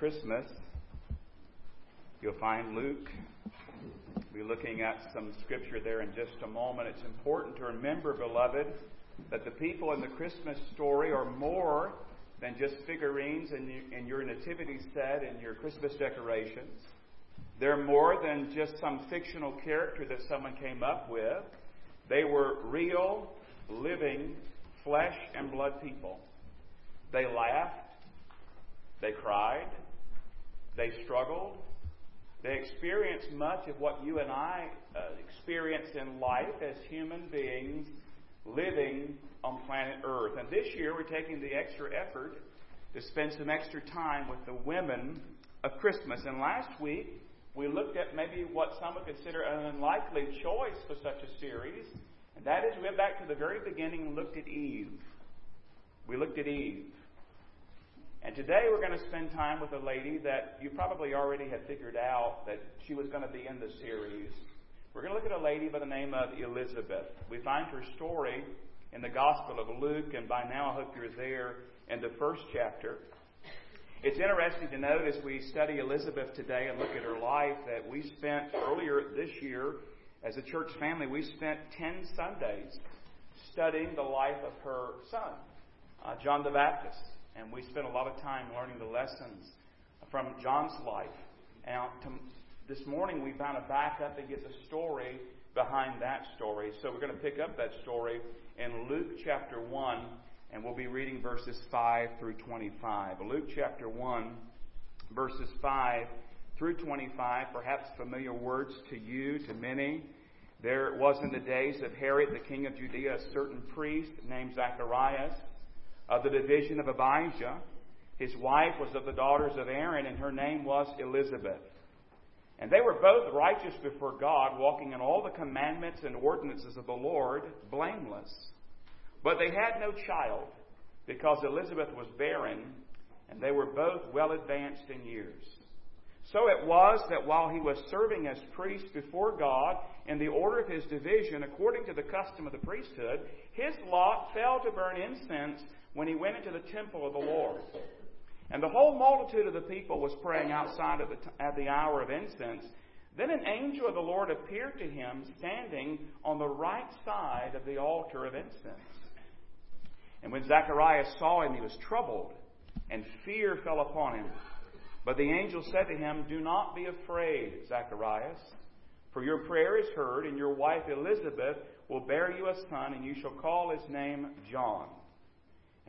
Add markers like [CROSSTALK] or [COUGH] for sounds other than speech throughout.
Christmas. You'll find Luke. We'll be looking at some scripture there in just a moment. It's important to remember, beloved, that the people in the Christmas story are more than just figurines in, your nativity set and your Christmas decorations. They're more than just some fictional character that someone came up with. They were real, living, flesh and blood people. They laughed. They cried. They struggled. They experience much of what you and I uh, experience in life as human beings living on planet Earth. And this year we're taking the extra effort to spend some extra time with the women of Christmas. And last week we looked at maybe what some would consider an unlikely choice for such a series, and that is we went back to the very beginning and looked at Eve. We looked at Eve. And today we're going to spend time with a lady that you probably already had figured out that she was going to be in the series. We're going to look at a lady by the name of Elizabeth. We find her story in the Gospel of Luke, and by now I hope you're there in the first chapter. It's interesting to note as we study Elizabeth today and look at her life that we spent earlier this year as a church family, we spent 10 Sundays studying the life of her son, uh, John the Baptist and we spent a lot of time learning the lessons from John's life. And this morning we found to back up and get the story behind that story. So we're going to pick up that story in Luke chapter 1, and we'll be reading verses 5 through 25. Luke chapter 1, verses 5 through 25, perhaps familiar words to you, to many. There was in the days of Herod, the king of Judea, a certain priest named Zacharias of the division of Abijah. His wife was of the daughters of Aaron, and her name was Elizabeth. And they were both righteous before God, walking in all the commandments and ordinances of the Lord, blameless. But they had no child, because Elizabeth was barren, and they were both well advanced in years. So it was that while he was serving as priest before God in the order of his division, according to the custom of the priesthood, his lot fell to burn incense when he went into the temple of the Lord. And the whole multitude of the people was praying outside the t- at the hour of incense. Then an angel of the Lord appeared to him standing on the right side of the altar of incense. And when Zacharias saw him, he was troubled, and fear fell upon him. But the angel said to him, Do not be afraid, Zacharias, for your prayer is heard, and your wife Elizabeth will bear you a son, and you shall call his name John.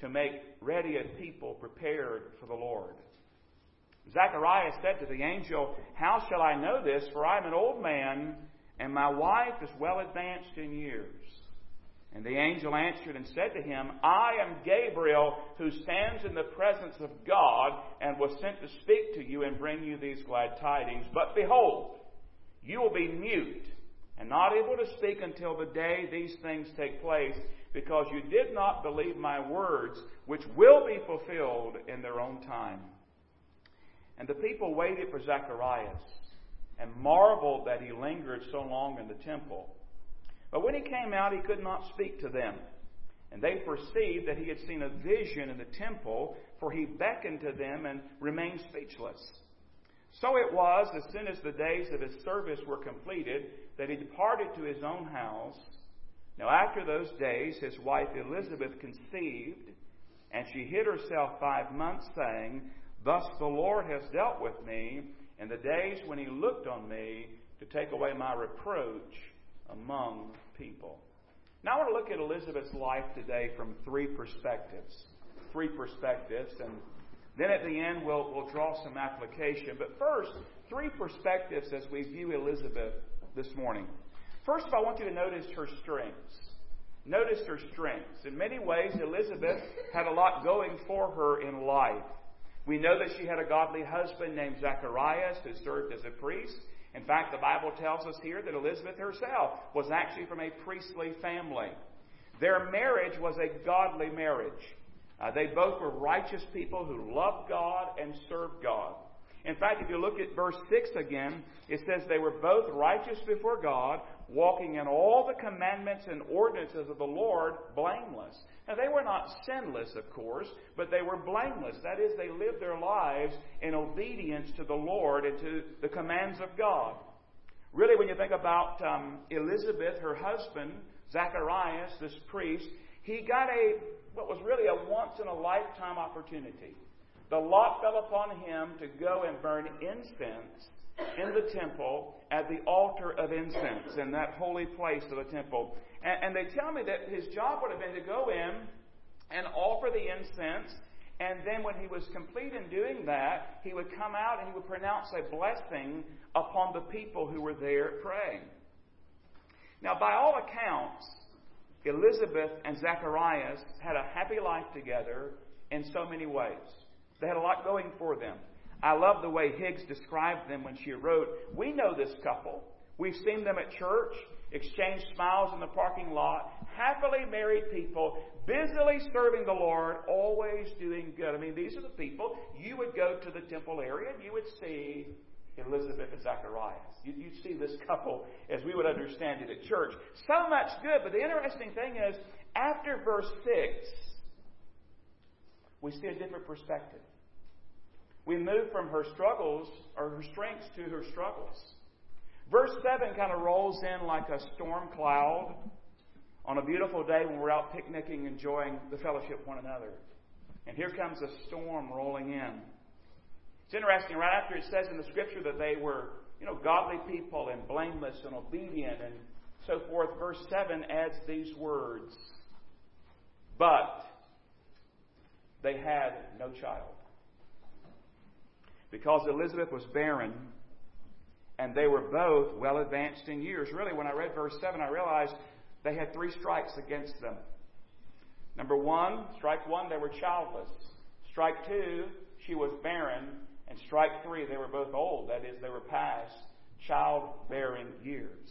to make ready a people prepared for the Lord. Zacharias said to the angel, How shall I know this? For I am an old man, and my wife is well advanced in years. And the angel answered and said to him, I am Gabriel, who stands in the presence of God, and was sent to speak to you and bring you these glad tidings. But behold, you will be mute, and not able to speak until the day these things take place because you did not believe my words, which will be fulfilled in their own time. And the people waited for Zacharias and marveled that he lingered so long in the temple. But when he came out, he could not speak to them. And they perceived that he had seen a vision in the temple, for he beckoned to them and remained speechless. So it was, as soon as the days of his service were completed, that he departed to his own house. Now, after those days, his wife Elizabeth conceived, and she hid herself five months, saying, Thus the Lord has dealt with me in the days when he looked on me to take away my reproach among people. Now, I want to look at Elizabeth's life today from three perspectives. Three perspectives, and then at the end, we'll, we'll draw some application. But first, three perspectives as we view Elizabeth this morning. First of all, I want you to notice her strengths. Notice her strengths. In many ways, Elizabeth had a lot going for her in life. We know that she had a godly husband named Zacharias who served as a priest. In fact, the Bible tells us here that Elizabeth herself was actually from a priestly family. Their marriage was a godly marriage. Uh, they both were righteous people who loved God and served God. In fact, if you look at verse 6 again, it says they were both righteous before God, walking in all the commandments and ordinances of the Lord blameless. Now, they were not sinless, of course, but they were blameless. That is, they lived their lives in obedience to the Lord and to the commands of God. Really, when you think about um, Elizabeth, her husband, Zacharias, this priest, he got a what was really a once in a lifetime opportunity. The lot fell upon him to go and burn incense in the temple at the altar of incense in that holy place of the temple. And, and they tell me that his job would have been to go in and offer the incense and then when he was complete in doing that, he would come out and he would pronounce a blessing upon the people who were there praying. Now, by all accounts, Elizabeth and Zacharias had a happy life together in so many ways. They had a lot going for them. I love the way Higgs described them when she wrote, We know this couple. We've seen them at church, exchange smiles in the parking lot, happily married people, busily serving the Lord, always doing good. I mean, these are the people you would go to the temple area and you would see Elizabeth and Zacharias. You'd see this couple as we would understand it at church. So much good, but the interesting thing is, after verse 6, we see a different perspective. We move from her struggles or her strengths to her struggles. Verse 7 kind of rolls in like a storm cloud on a beautiful day when we're out picnicking, enjoying the fellowship one another. And here comes a storm rolling in. It's interesting, right after it says in the scripture that they were, you know, godly people and blameless and obedient and so forth, verse 7 adds these words But they had no child. Because Elizabeth was barren, and they were both well advanced in years. Really, when I read verse 7, I realized they had three strikes against them. Number one, strike one, they were childless. Strike two, she was barren. And strike three, they were both old. That is, they were past childbearing years.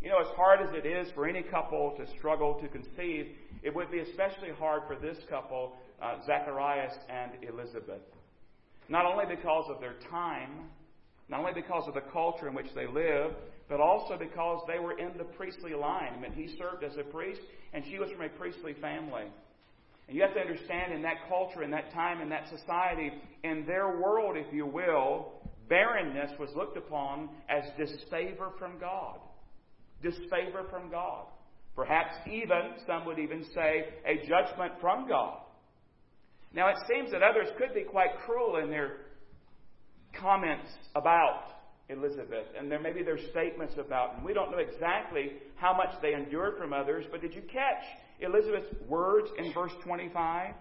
You know, as hard as it is for any couple to struggle to conceive, it would be especially hard for this couple, uh, Zacharias and Elizabeth. Not only because of their time, not only because of the culture in which they lived, but also because they were in the priestly line. I mean, he served as a priest, and she was from a priestly family. And you have to understand in that culture, in that time, in that society, in their world, if you will, barrenness was looked upon as disfavor from God. Disfavor from God. Perhaps even, some would even say, a judgment from God. Now, it seems that others could be quite cruel in their comments about Elizabeth, and there maybe their statements about, and we don't know exactly how much they endured from others, but did you catch Elizabeth's words in verse 25?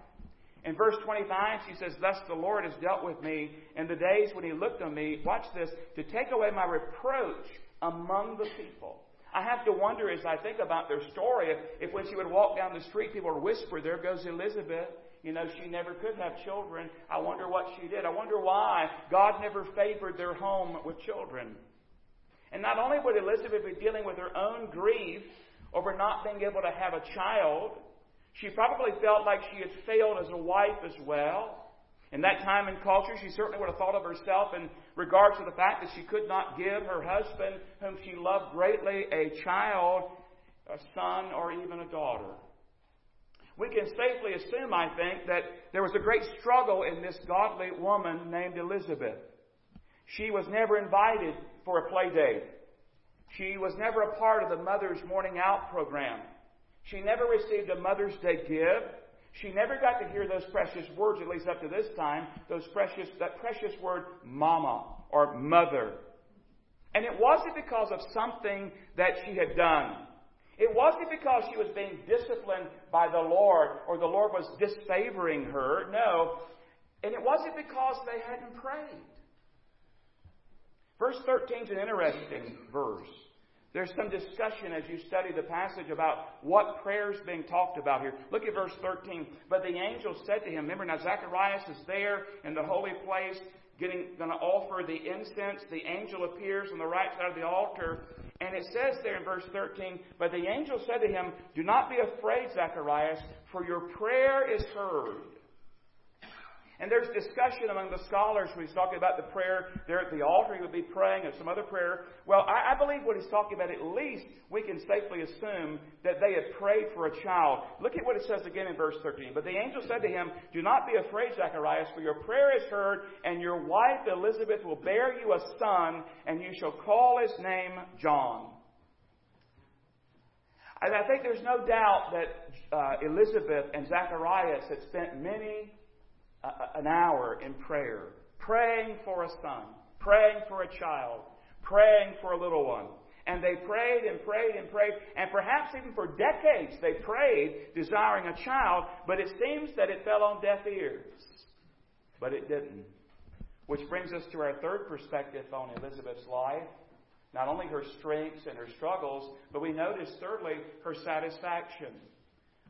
In verse 25, she says, Thus the Lord has dealt with me in the days when he looked on me, watch this, to take away my reproach among the people. I have to wonder as I think about their story if, if when she would walk down the street, people would whisper, There goes Elizabeth. You know, she never could have children. I wonder what she did. I wonder why God never favored their home with children. And not only would Elizabeth be dealing with her own grief over not being able to have a child, she probably felt like she had failed as a wife as well. In that time and culture, she certainly would have thought of herself in regards to the fact that she could not give her husband, whom she loved greatly, a child, a son, or even a daughter we can safely assume, I think, that there was a great struggle in this godly woman named Elizabeth. She was never invited for a play date. She was never a part of the Mother's Morning Out program. She never received a Mother's Day gift. She never got to hear those precious words, at least up to this time, those precious, that precious word, mama or mother. And it wasn't because of something that she had done. It wasn't because she was being disciplined by the Lord or the Lord was disfavoring her. No. And it wasn't because they hadn't prayed. Verse 13 is an interesting verse. There's some discussion as you study the passage about what prayer is being talked about here. Look at verse 13. But the angel said to him, remember now Zacharias is there in the holy place getting going to offer the incense. The angel appears on the right side of the altar and it says there in verse 13, But the angel said to him, Do not be afraid, Zacharias, for your prayer is heard. And there's discussion among the scholars when he's talking about the prayer there at the altar. He would be praying or some other prayer. Well, I, I believe what he's talking about, at least we can safely assume that they had prayed for a child. Look at what it says again in verse 13. But the angel said to him, Do not be afraid, Zacharias, for your prayer is heard, and your wife Elizabeth will bear you a son, and you shall call his name John. And I think there's no doubt that uh, Elizabeth and Zacharias had spent many an hour in prayer, praying for a son, praying for a child, praying for a little one. And they prayed and prayed and prayed, and perhaps even for decades they prayed, desiring a child, but it seems that it fell on deaf ears. But it didn't. Which brings us to our third perspective on Elizabeth's life. Not only her strengths and her struggles, but we notice, thirdly, her satisfaction.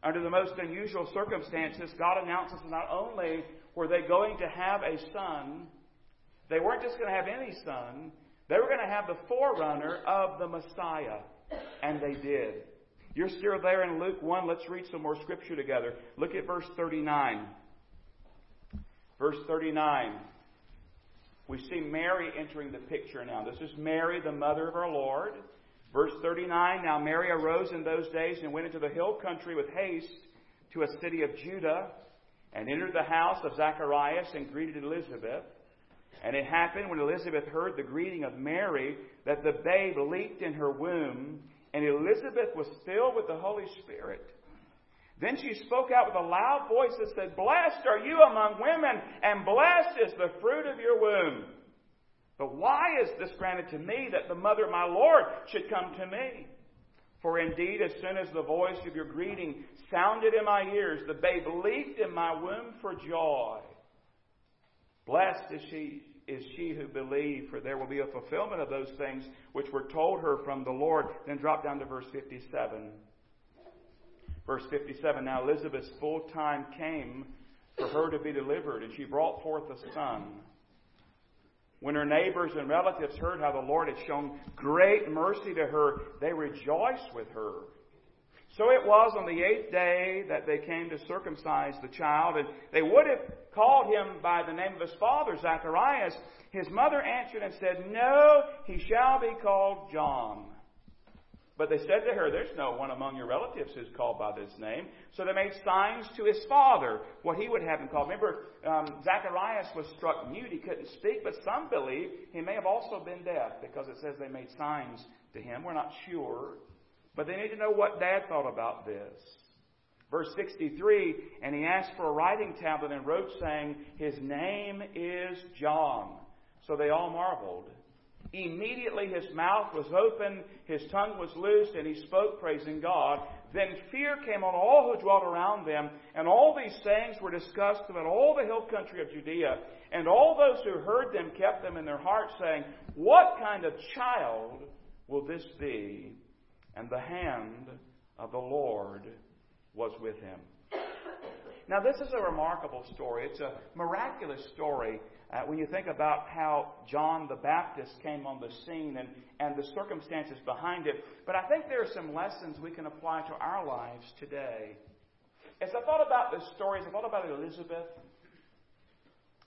Under the most unusual circumstances, God announces not only were they going to have a son, they weren't just going to have any son, they were going to have the forerunner of the Messiah. And they did. You're still there in Luke 1. Let's read some more scripture together. Look at verse 39. Verse 39. We see Mary entering the picture now. This is Mary, the mother of our Lord. Verse 39 Now Mary arose in those days and went into the hill country with haste to a city of Judah and entered the house of Zacharias and greeted Elizabeth. And it happened when Elizabeth heard the greeting of Mary that the babe leaped in her womb, and Elizabeth was filled with the Holy Spirit. Then she spoke out with a loud voice and said, Blessed are you among women, and blessed is the fruit of your womb. But why is this granted to me that the mother of my Lord should come to me? For indeed, as soon as the voice of your greeting sounded in my ears, the babe leaped in my womb for joy. Blessed is she, is she who believed, for there will be a fulfillment of those things which were told her from the Lord. Then drop down to verse 57. Verse 57 Now Elizabeth's full time came for her to be delivered, and she brought forth a son. When her neighbors and relatives heard how the Lord had shown great mercy to her, they rejoiced with her. So it was on the eighth day that they came to circumcise the child, and they would have called him by the name of his father, Zacharias. His mother answered and said, No, he shall be called John. But they said to her, There's no one among your relatives who's called by this name. So they made signs to his father, what he would have him called. Remember, um, Zacharias was struck mute. He couldn't speak, but some believe he may have also been deaf because it says they made signs to him. We're not sure. But they need to know what Dad thought about this. Verse 63 And he asked for a writing tablet and wrote, saying, His name is John. So they all marveled. Immediately his mouth was open, his tongue was loosed, and he spoke, praising God. Then fear came on all who dwelt around them, and all these sayings were discussed throughout all the hill country of Judea. And all those who heard them kept them in their hearts, saying, What kind of child will this be? and the hand of the Lord was with him. Now, this is a remarkable story. It's a miraculous story uh, when you think about how John the Baptist came on the scene and, and the circumstances behind it. But I think there are some lessons we can apply to our lives today. As I thought about this story, as I thought about Elizabeth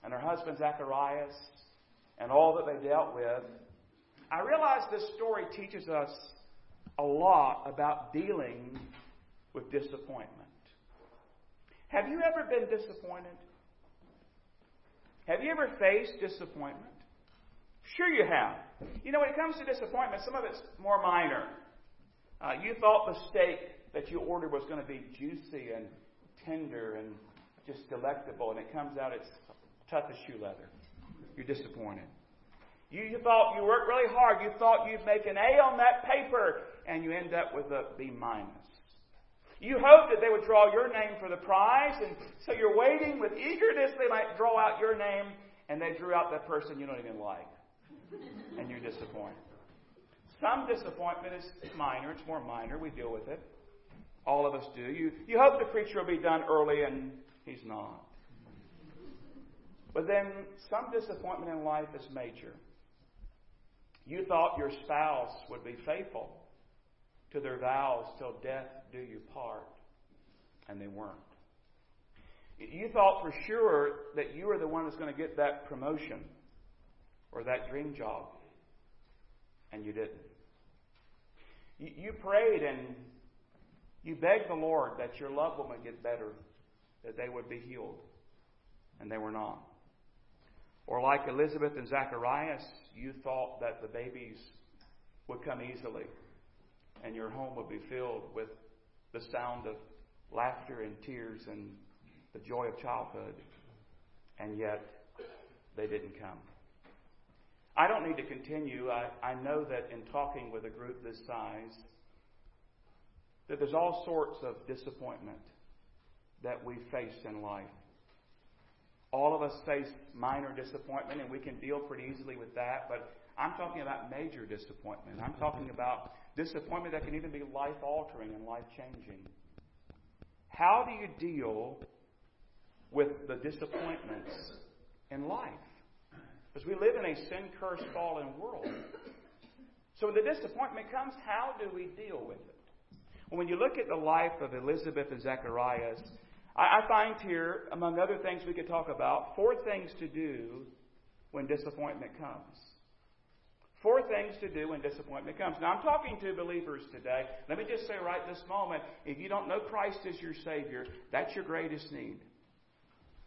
and her husband Zacharias and all that they dealt with, I realized this story teaches us a lot about dealing with disappointment. Have you ever been disappointed? Have you ever faced disappointment? Sure, you have. You know, when it comes to disappointment, some of it's more minor. Uh, you thought the steak that you ordered was going to be juicy and tender and just delectable, and it comes out it's tough as shoe leather. You're disappointed. You, you thought you worked really hard. You thought you'd make an A on that paper, and you end up with a B minus. You hoped that they would draw your name for the prize, and so you're waiting with eagerness they might draw out your name, and they drew out that person you don't even like. And you're disappointed. Some disappointment is minor, it's more minor, we deal with it. All of us do. You, you hope the preacher will be done early, and he's not. But then some disappointment in life is major. You thought your spouse would be faithful to their vows till death do you part, and they weren't. You thought for sure that you were the one that's going to get that promotion or that dream job, and you didn't. You, you prayed and you begged the Lord that your loved one would get better, that they would be healed, and they were not. Or like Elizabeth and Zacharias, you thought that the babies would come easily and your home would be filled with the sound of laughter and tears and the joy of childhood. And yet, they didn't come. I don't need to continue. I, I know that in talking with a group this size, that there's all sorts of disappointment that we face in life. All of us face minor disappointment, and we can deal pretty easily with that, but I'm talking about major disappointment. I'm talking about disappointment that can even be life altering and life changing. How do you deal with the disappointments in life? Because we live in a sin cursed, fallen world. So when the disappointment comes, how do we deal with it? When you look at the life of Elizabeth and Zacharias, I find here, among other things we could talk about, four things to do when disappointment comes. Four things to do when disappointment comes. Now, I'm talking to believers today. Let me just say right this moment if you don't know Christ as your Savior, that's your greatest need.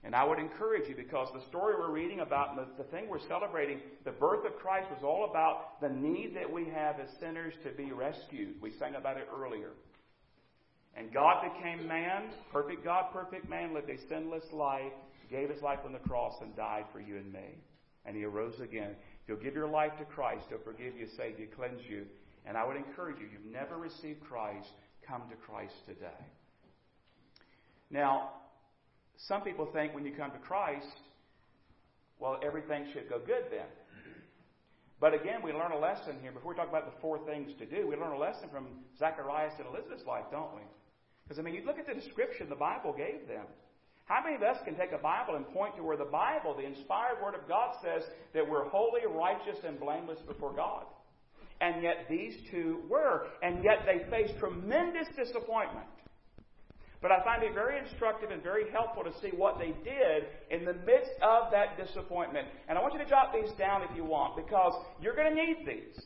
And I would encourage you because the story we're reading about, the, the thing we're celebrating, the birth of Christ was all about the need that we have as sinners to be rescued. We sang about it earlier. And God became man, perfect God, perfect man, lived a sinless life, gave his life on the cross, and died for you and me. And he arose again. If you'll give your life to Christ, He'll forgive you, save you, cleanse you. And I would encourage you, you've never received Christ, come to Christ today. Now, some people think when you come to Christ, well, everything should go good then. But again, we learn a lesson here. Before we talk about the four things to do, we learn a lesson from Zacharias and Elizabeth's life, don't we? Because, I mean, you look at the description the Bible gave them. How many of us can take a Bible and point to where the Bible, the inspired Word of God, says that we're holy, righteous, and blameless before God? And yet these two were. And yet they faced tremendous disappointment. But I find it very instructive and very helpful to see what they did in the midst of that disappointment. And I want you to jot these down if you want, because you're going to need these.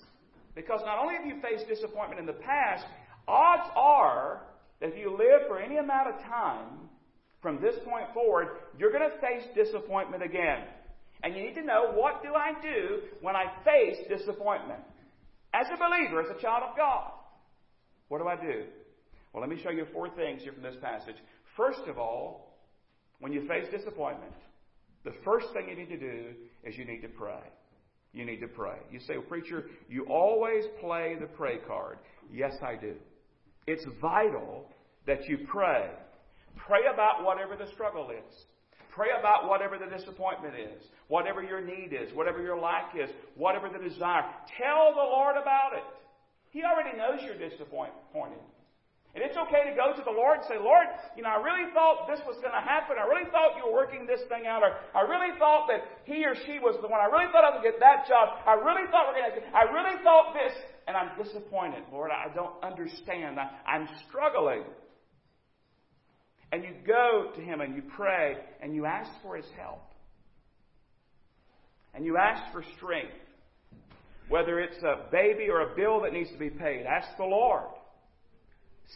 Because not only have you faced disappointment in the past, odds are that if you live for any amount of time, from this point forward, you're going to face disappointment again. And you need to know what do I do when I face disappointment? As a believer, as a child of God, what do I do? Well, let me show you four things here from this passage. First of all, when you face disappointment, the first thing you need to do is you need to pray. You need to pray. You say, well, Preacher, you always play the pray card. Yes, I do. It's vital that you pray Pray about whatever the struggle is. Pray about whatever the disappointment is, whatever your need is, whatever your lack is, whatever the desire. Tell the Lord about it. He already knows you're disappointed. And it's okay to go to the Lord and say, Lord, you know, I really thought this was going to happen. I really thought you were working this thing out. Or I really thought that he or she was the one. I really thought I would get that job. I really thought we're going to, I really thought this. And I'm disappointed, Lord. I don't understand. I, I'm struggling. And you go to Him and you pray and you ask for His help. And you ask for strength. Whether it's a baby or a bill that needs to be paid, ask the Lord.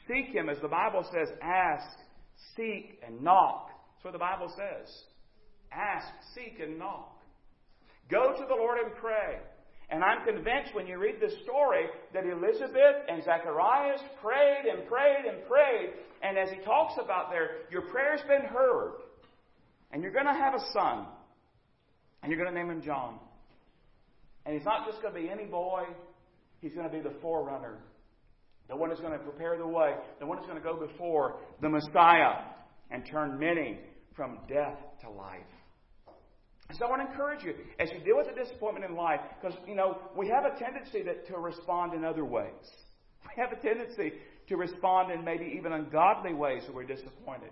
Seek Him, as the Bible says, ask, seek, and knock. That's what the Bible says. Ask, seek, and knock. Go to the Lord and pray. And I'm convinced when you read this story that Elizabeth and Zacharias prayed and prayed and prayed. And as he talks about there, your prayer's been heard. And you're going to have a son. And you're going to name him John. And he's not just going to be any boy, he's going to be the forerunner. The one who's going to prepare the way. The one who's going to go before the Messiah and turn many from death to life. So I want to encourage you as you deal with the disappointment in life, because you know we have a tendency to, to respond in other ways. [LAUGHS] We have a tendency to respond in maybe even ungodly ways when we're disappointed.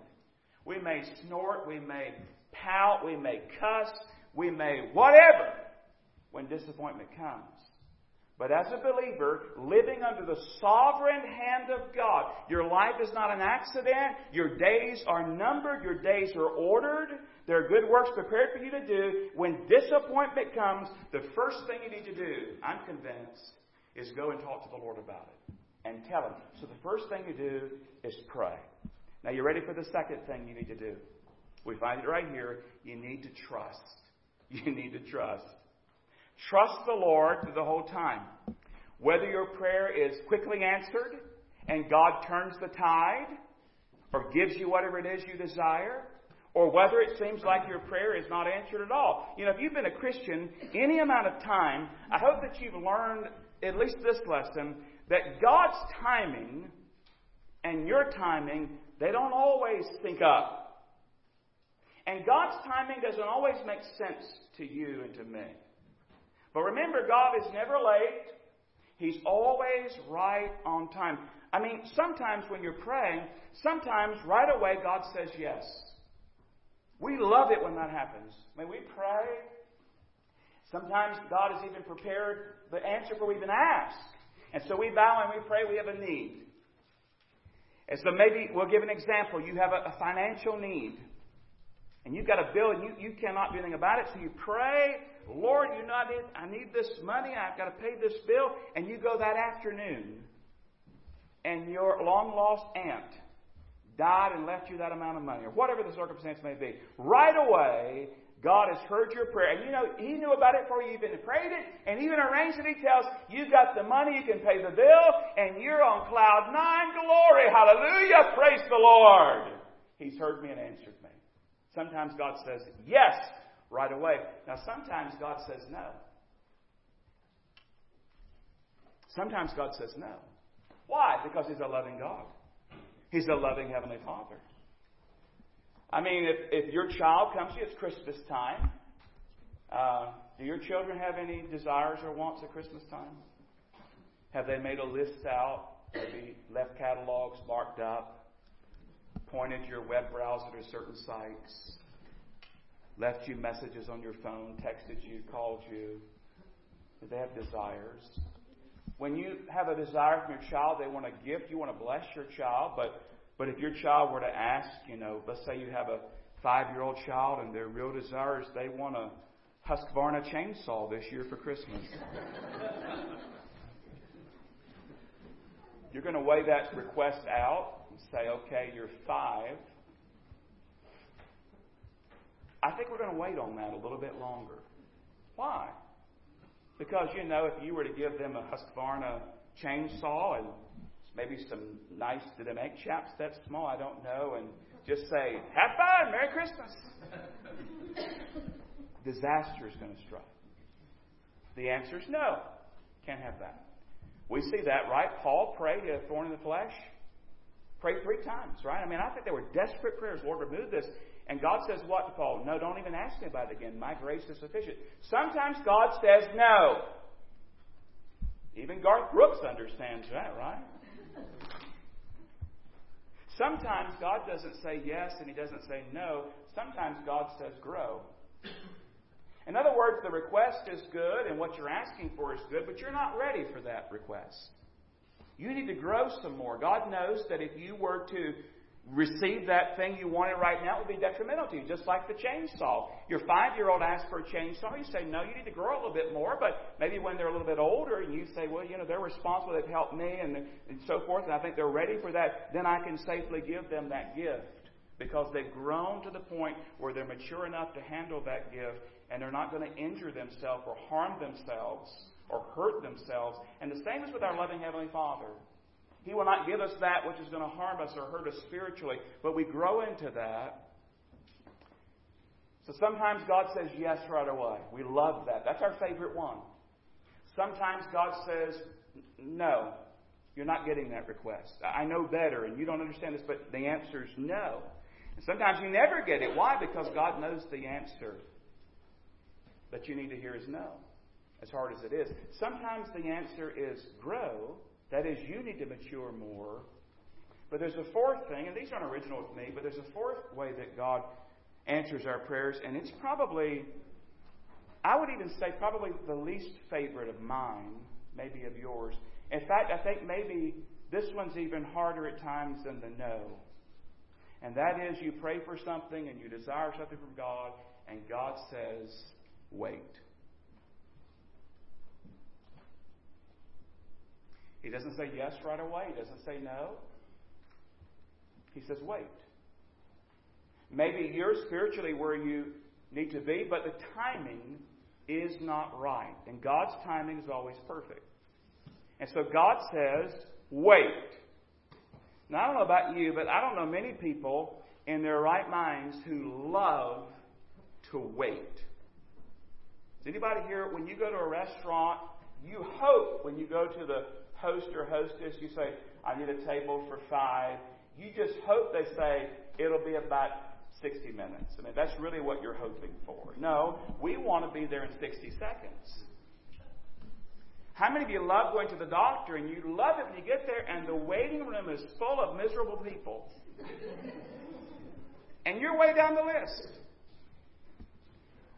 We may snort, we may pout, we may cuss, we may whatever when disappointment comes. But as a believer, living under the sovereign hand of God, your life is not an accident. Your days are numbered. Your days are ordered. There are good works prepared for you to do. When disappointment comes, the first thing you need to do, I'm convinced, is go and talk to the Lord about it and tell Him. So the first thing you do is pray. Now, you ready for the second thing you need to do? We find it right here. You need to trust. [LAUGHS] You need to trust. Trust the Lord the whole time. Whether your prayer is quickly answered and God turns the tide or gives you whatever it is you desire, or whether it seems like your prayer is not answered at all. You know, if you've been a Christian any amount of time, I hope that you've learned at least this lesson that God's timing and your timing, they don't always sync up. And God's timing doesn't always make sense to you and to me. But remember, God is never late. He's always right on time. I mean, sometimes when you're praying, sometimes right away God says yes. We love it when that happens. When we pray, sometimes God has even prepared the answer for we even ask. And so we bow and we pray, we have a need. And so maybe we'll give an example. You have a, a financial need. And you've got a bill and you, you cannot do anything about it. So you pray, Lord, you know I need, I need this money. I've got to pay this bill. And you go that afternoon and your long lost aunt died and left you that amount of money, or whatever the circumstance may be. Right away, God has heard your prayer. And you know, He knew about it before you even prayed it, and even arranged the details. You got the money, you can pay the bill, and you're on cloud nine. Glory, hallelujah, praise the Lord. He's heard me and answered me. Sometimes God says yes right away. Now, sometimes God says no. Sometimes God says no. Why? Because He's a loving God. He's a loving Heavenly Father. I mean, if, if your child comes to you, it's Christmas time. Uh, do your children have any desires or wants at Christmas time? Have they made a list out? Maybe left catalogs marked up? Pointed your web browser to certain sites? Left you messages on your phone? Texted you? Called you? Do they have desires? When you have a desire from your child, they want a gift, you want to bless your child, but but if your child were to ask, you know, let's say you have a five year old child and their real desire is they want a Husqvarna chainsaw this year for Christmas. You're going to weigh that request out and say, okay, you're five. I think we're going to wait on that a little bit longer. Why? Because, you know, if you were to give them a Husqvarna chainsaw and maybe some nice, do they make chaps that small? I don't know. And just say, have fun, Merry Christmas. [LAUGHS] Disaster is going to strike. The answer is no. Can't have that. We see that, right? Paul prayed a thorn in the flesh. Prayed three times, right? I mean, I think they were desperate prayers. Lord, remove this. And God says what to Paul? No, don't even ask me about it again. My grace is sufficient. Sometimes God says no. Even Garth Brooks understands that, right? Sometimes God doesn't say yes and He doesn't say no. Sometimes God says grow. In other words, the request is good and what you're asking for is good, but you're not ready for that request. You need to grow some more. God knows that if you were to receive that thing you wanted right now, would be detrimental to you, just like the chainsaw. Your five year old asks for a chainsaw, you say, No, you need to grow a little bit more, but maybe when they're a little bit older and you say, Well, you know, they're responsible, they've helped me, and, and so forth, and I think they're ready for that, then I can safely give them that gift because they've grown to the point where they're mature enough to handle that gift and they're not going to injure themselves or harm themselves or hurt themselves. And the same is with our loving Heavenly Father. He will not give us that which is going to harm us or hurt us spiritually, but we grow into that. So sometimes God says yes right away. We love that. That's our favorite one. Sometimes God says, no, you're not getting that request. I know better and you don't understand this, but the answer is no. And sometimes you never get it. Why? Because God knows the answer that you need to hear is no, as hard as it is. Sometimes the answer is grow, that is, you need to mature more. But there's a fourth thing, and these aren't original with me, but there's a fourth way that God answers our prayers, and it's probably, I would even say, probably the least favorite of mine, maybe of yours. In fact, I think maybe this one's even harder at times than the no. And that is you pray for something and you desire something from God, and God says, wait. He doesn't say yes right away. He doesn't say no. He says, wait. Maybe you're spiritually where you need to be, but the timing is not right. And God's timing is always perfect. And so God says, wait. Now, I don't know about you, but I don't know many people in their right minds who love to wait. Does anybody here, when you go to a restaurant, you hope when you go to the host or hostess, you say, I need a table for five. You just hope they say, it'll be about 60 minutes. I mean, that's really what you're hoping for. No, we want to be there in 60 seconds. How many of you love going to the doctor and you love it when you get there and the waiting room is full of miserable people? and you're way down the list.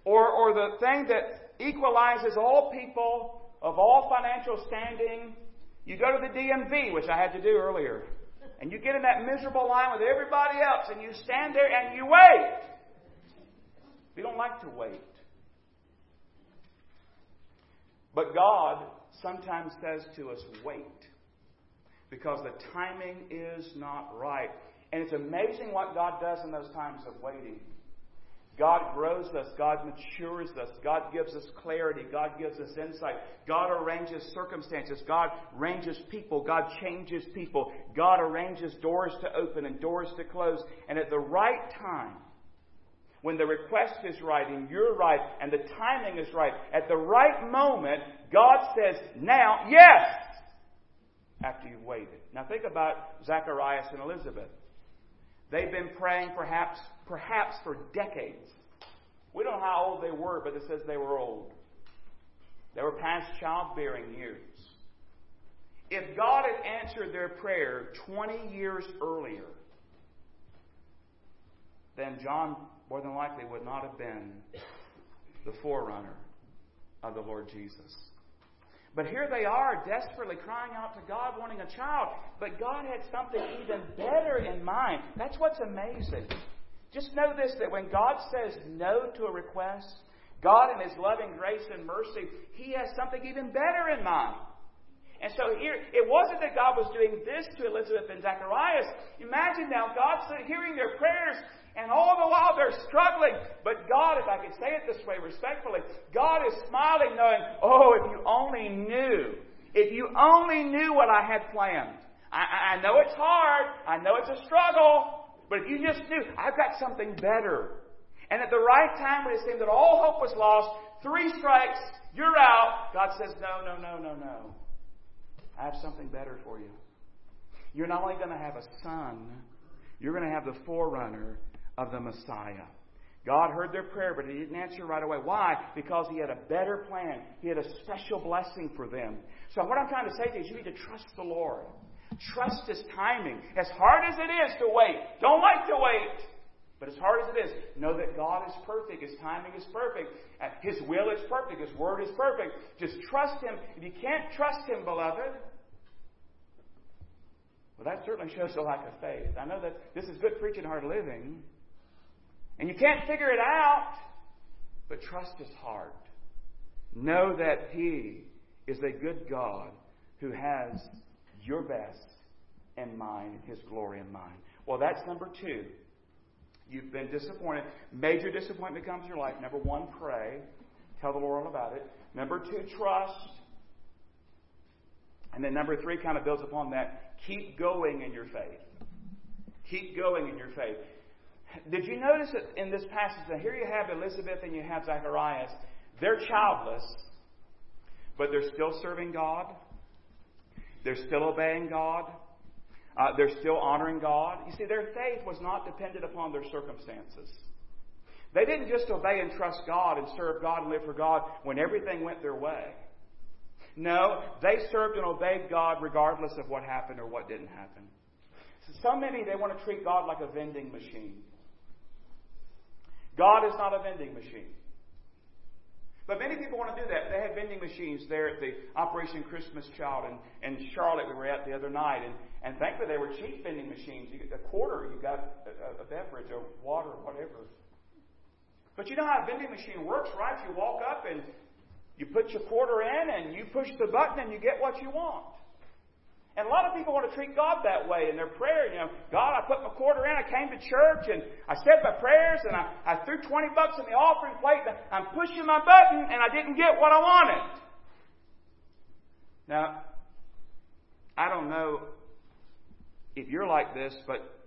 Or, or the thing that equalizes all people of all financial standing, you go to the DMV, which I had to do earlier, and you get in that miserable line with everybody else, and you stand there and you wait. We don't like to wait. But God sometimes says to us, wait. Because the timing is not right. And it's amazing what God does in those times of waiting. God grows us. God matures us. God gives us clarity. God gives us insight. God arranges circumstances. God arranges people. God changes people. God arranges doors to open and doors to close. And at the right time, when the request is right and you're right and the timing is right, at the right moment, God says, now, yes! After you've waited. Now think about Zacharias and Elizabeth. They've been praying perhaps, perhaps for decades. We don't know how old they were, but it says they were old. They were past childbearing years. If God had answered their prayer 20 years earlier, then John more than likely would not have been the forerunner of the Lord Jesus. But here they are, desperately crying out to God, wanting a child. But God had something even better in mind. That's what's amazing. Just know this that when God says no to a request, God, in His loving grace and mercy, He has something even better in mind. And so here, it wasn't that God was doing this to Elizabeth and Zacharias. Imagine now God hearing their prayers and all the while they're struggling. But God, if I could say it this way respectfully, God is smiling, knowing, oh, if you only knew, if you only knew what I had planned. I, I know it's hard. I know it's a struggle. But if you just knew, I've got something better. And at the right time, when it seemed that all hope was lost, three strikes, you're out. God says, no, no, no, no, no. I have something better for you. You're not only going to have a son, you're going to have the forerunner of the Messiah. God heard their prayer, but He didn't answer right away. Why? Because He had a better plan. He had a special blessing for them. So, what I'm trying to say to you is you need to trust the Lord. Trust His timing. As hard as it is to wait, don't like to wait. But as hard as it is, know that God is perfect. His timing is perfect. His will is perfect. His word is perfect. Just trust Him. If you can't trust Him, beloved, well, that certainly shows a lack of faith. I know that this is good preaching, hard living. And you can't figure it out, but trust his heart. Know that he is a good God who has your best and mine in his glory in mind. Well, that's number two. You've been disappointed. Major disappointment comes in your life. Number one, pray. Tell the Lord all about it. Number two, trust. And then number three kind of builds upon that. Keep going in your faith. Keep going in your faith. Did you notice that in this passage? Now, here you have Elizabeth and you have Zacharias. They're childless, but they're still serving God. They're still obeying God. Uh, they're still honoring God. You see, their faith was not dependent upon their circumstances. They didn't just obey and trust God and serve God and live for God when everything went their way. No, they served and obeyed God regardless of what happened or what didn't happen. So many, they want to treat God like a vending machine. God is not a vending machine. But many people want to do that. They have vending machines there at the Operation Christmas Child in, in Charlotte we were at the other night. And, and thankfully they were cheap vending machines. You get a quarter, you got a, a beverage or water or whatever. But you know how a vending machine works, right? You walk up and you put your quarter in and you push the button and you get what you want. And a lot of people want to treat God that way in their prayer. You know, God, I put my quarter in, I came to church, and I said my prayers, and I, I threw 20 bucks in the offering plate, and I'm pushing my button, and I didn't get what I wanted. Now, I don't know if you're like this, but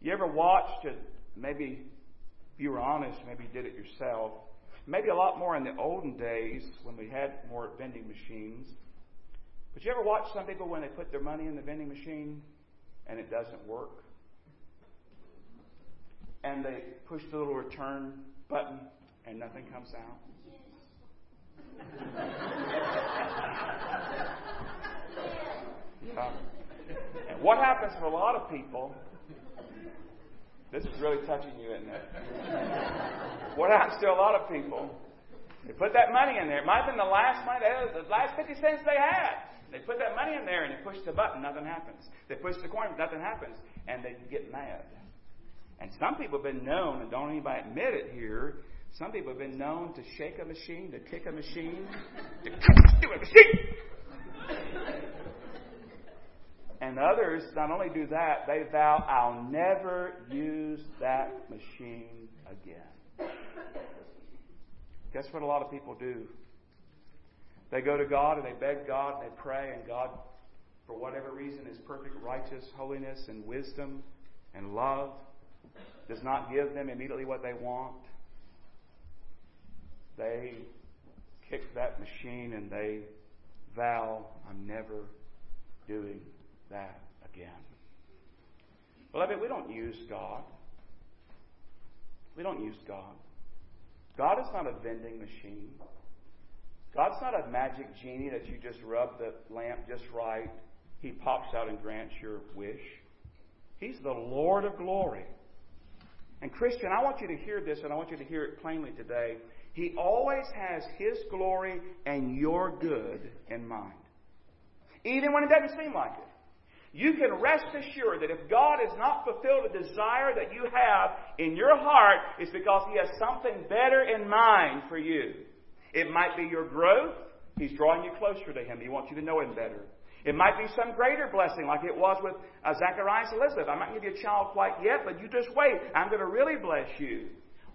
you ever watched, and maybe if you were honest, maybe you did it yourself, maybe a lot more in the olden days when we had more vending machines but you ever watch some people when they put their money in the vending machine and it doesn't work? And they push the little return button and nothing comes out? yeah. Uh, and what happens for a lot of people, this is really touching you, isn't it? [LAUGHS] what happens to a lot of people, they put that money in there. It might have been the last money, the last 50 cents they had. They put that money in there and they push the button, nothing happens. They push the coin, nothing happens. And they get mad. And some people have been known, and don't anybody admit it here, some people have been known to shake a machine, to kick a machine, to [LAUGHS] do a machine. And others not only do that, they vow, I'll never use that machine again. Guess what a lot of people do? They go to God and they beg God and they pray, and God, for whatever reason, His perfect righteous holiness and wisdom and love does not give them immediately what they want. They kick that machine and they vow, I'm never doing that again. Beloved, we don't use God. We don't use God. God is not a vending machine. God's not a magic genie that you just rub the lamp just right. He pops out and grants your wish. He's the Lord of glory. And Christian, I want you to hear this and I want you to hear it plainly today. He always has His glory and your good in mind. Even when it doesn't seem like it. You can rest assured that if God has not fulfilled a desire that you have in your heart, it's because He has something better in mind for you. It might be your growth. He's drawing you closer to Him. He wants you to know Him better. It might be some greater blessing, like it was with uh, Zacharias and Elizabeth. Going to give you a child quite yet, but you just wait. I'm going to really bless you.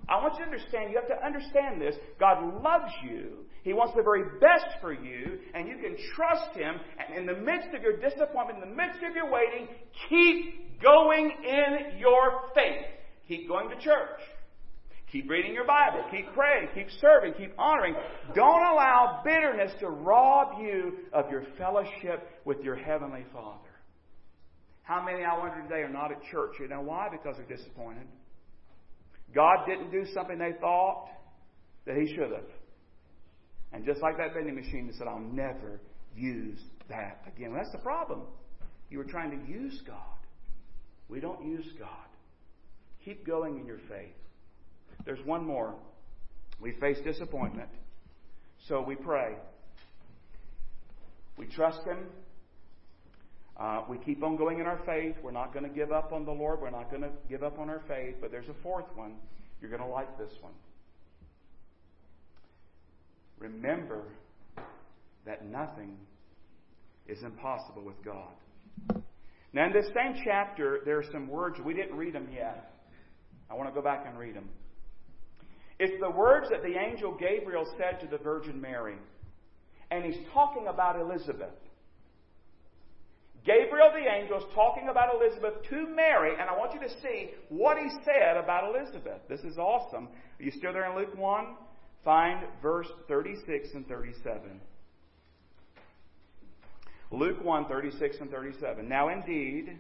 I want you to understand, you have to understand this. God loves you. He wants the very best for you, and you can trust Him. And in the midst of your disappointment, in the midst of your waiting, keep going in your faith. Keep going to church. Keep reading your Bible. Keep praying. Keep serving. Keep honoring. Don't allow bitterness to rob you of your fellowship with your Heavenly Father. How many, I wonder today, are not at church? You know why? Because they're disappointed. God didn't do something they thought that He should have. And just like that vending machine, they said, I'll never use that again. Well, that's the problem. You were trying to use God. We don't use God. Keep going in your faith. There's one more. We face disappointment. So we pray. We trust Him. Uh, we keep on going in our faith. We're not going to give up on the Lord. We're not going to give up on our faith. But there's a fourth one. You're going to like this one. Remember that nothing is impossible with God. Now, in this same chapter, there are some words. We didn't read them yet. I want to go back and read them. It's the words that the angel Gabriel said to the Virgin Mary. And he's talking about Elizabeth. Gabriel the angel is talking about Elizabeth to Mary, and I want you to see what he said about Elizabeth. This is awesome. Are you still there in Luke 1? Find verse 36 and 37. Luke 1, 36 and 37. Now indeed,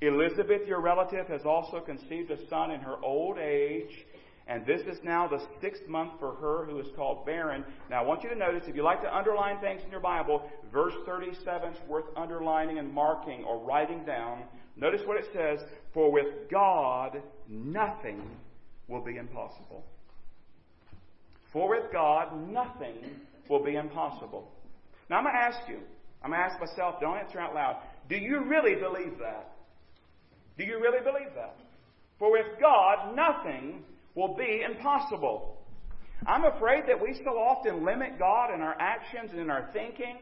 Elizabeth, your relative, has also conceived a son in her old age and this is now the sixth month for her who is called barren. Now, I want you to notice, if you like to underline things in your Bible, verse 37 is worth underlining and marking or writing down. Notice what it says For with God, nothing will be impossible. For with God, nothing will be impossible. Now I'm going to ask you, I'm going to ask myself, don't answer out loud. Do you really believe that? Do you really believe that? For with God, nothing will be impossible. I'm afraid that we so often limit God in our actions and in our thinking.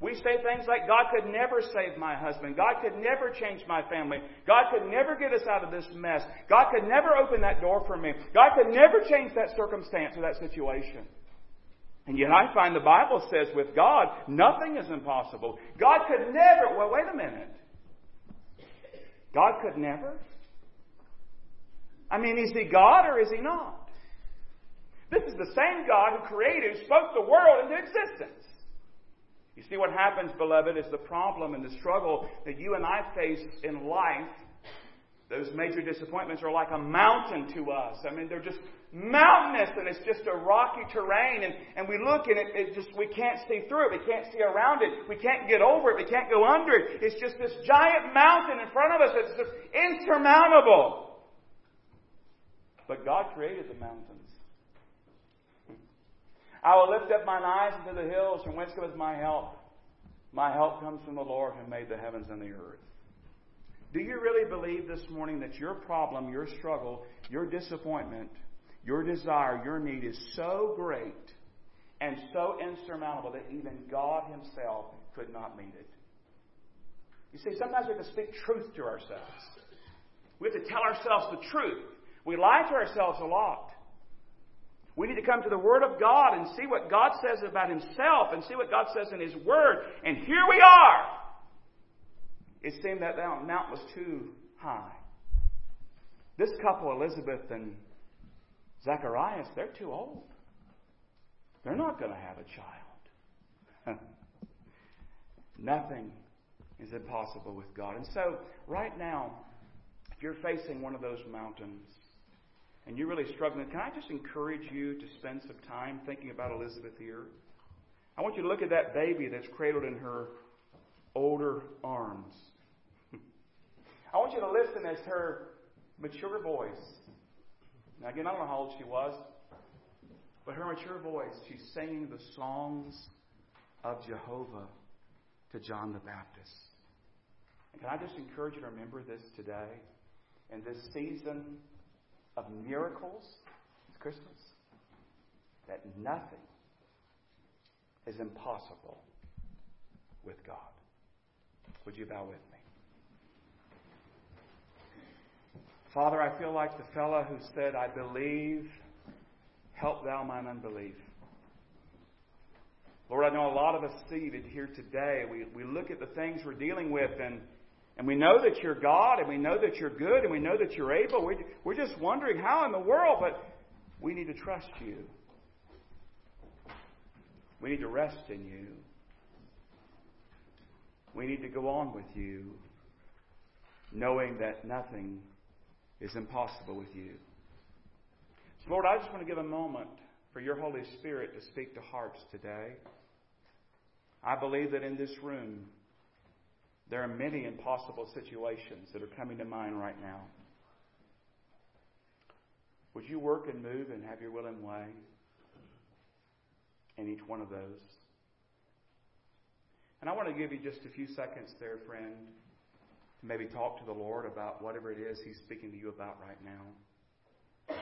We say things like, God could never save my husband. God could never change my family. God could never get us out of this mess. God could never open that door for me. God could never change that circumstance or that situation. And yet I find the Bible says with God, nothing is impossible. God could never, well, wait a minute. God could never? I mean, is He God or is He not? This is the same God who created, who spoke the world into existence. You see, what happens, beloved, is the problem and the struggle that you and I face in life. Those major disappointments are like a mountain to us. I mean, they're just mountainous and it's just a rocky terrain and, and we look and it, it just, we can't see through it. We can't see around it. We can't get over it. We can't go under it. It's just this giant mountain in front of us. It's just insurmountable. But God created the mountains. I will lift up mine eyes into the hills, from whence cometh my help. My help comes from the Lord who made the heavens and the earth. Do you really believe this morning that your problem, your struggle, your disappointment, your desire, your need is so great and so insurmountable that even God Himself could not meet it? You see, sometimes we have to speak truth to ourselves. We have to tell ourselves the truth. We lie to ourselves a lot. We need to come to the Word of God and see what God says about Himself and see what God says in His Word. And here we are. It seemed that that mountain was too high. This couple, Elizabeth and Zacharias, they're too old. They're not going to have a child. [LAUGHS] Nothing is impossible with God. And so, right now, if you're facing one of those mountains, and you're really struggling, can I just encourage you to spend some time thinking about Elizabeth here? I want you to look at that baby that's cradled in her older arms. [LAUGHS] I want you to listen as her mature voice. Now, again, I don't know how old she was, but her mature voice, she's singing the songs of Jehovah to John the Baptist. And can I just encourage you to remember this today? In this season of miracles, it's Christmas, that nothing is impossible with God. Would you bow with me? Father, I feel like the fellow who said, I believe, help thou mine unbelief. Lord, I know a lot of us seated here today, we, we look at the things we're dealing with and and we know that you're God, and we know that you're good, and we know that you're able. We're, we're just wondering how in the world, but we need to trust you. We need to rest in you. We need to go on with you, knowing that nothing is impossible with you. So, Lord, I just want to give a moment for your Holy Spirit to speak to hearts today. I believe that in this room, there are many impossible situations that are coming to mind right now. Would you work and move and have your will and way in each one of those? And I want to give you just a few seconds there, friend, to maybe talk to the Lord about whatever it is He's speaking to you about right now.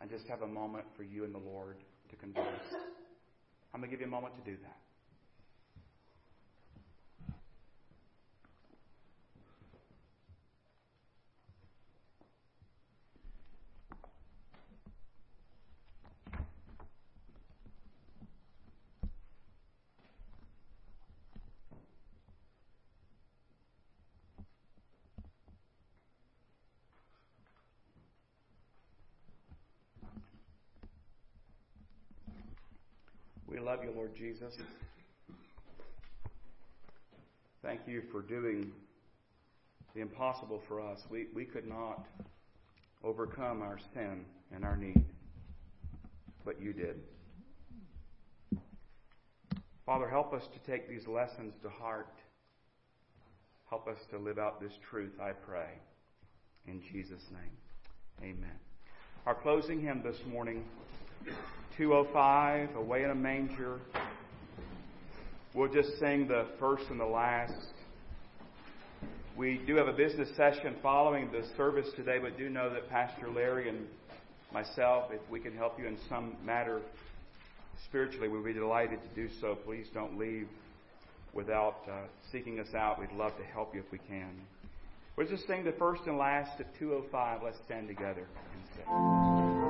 And just have a moment for you and the Lord to converse. I'm going to give you a moment to do that. love you, Lord Jesus. Thank you for doing the impossible for us. We, we could not overcome our sin and our need, but you did. Father, help us to take these lessons to heart. Help us to live out this truth, I pray. In Jesus' name, amen. Our closing hymn this morning 205, Away in a Manger. We'll just sing the first and the last. We do have a business session following the service today, but do know that Pastor Larry and myself, if we can help you in some matter spiritually, we'd be delighted to do so. Please don't leave without uh, seeking us out. We'd love to help you if we can. We'll just sing the first and last at 205. Let's stand together and sing.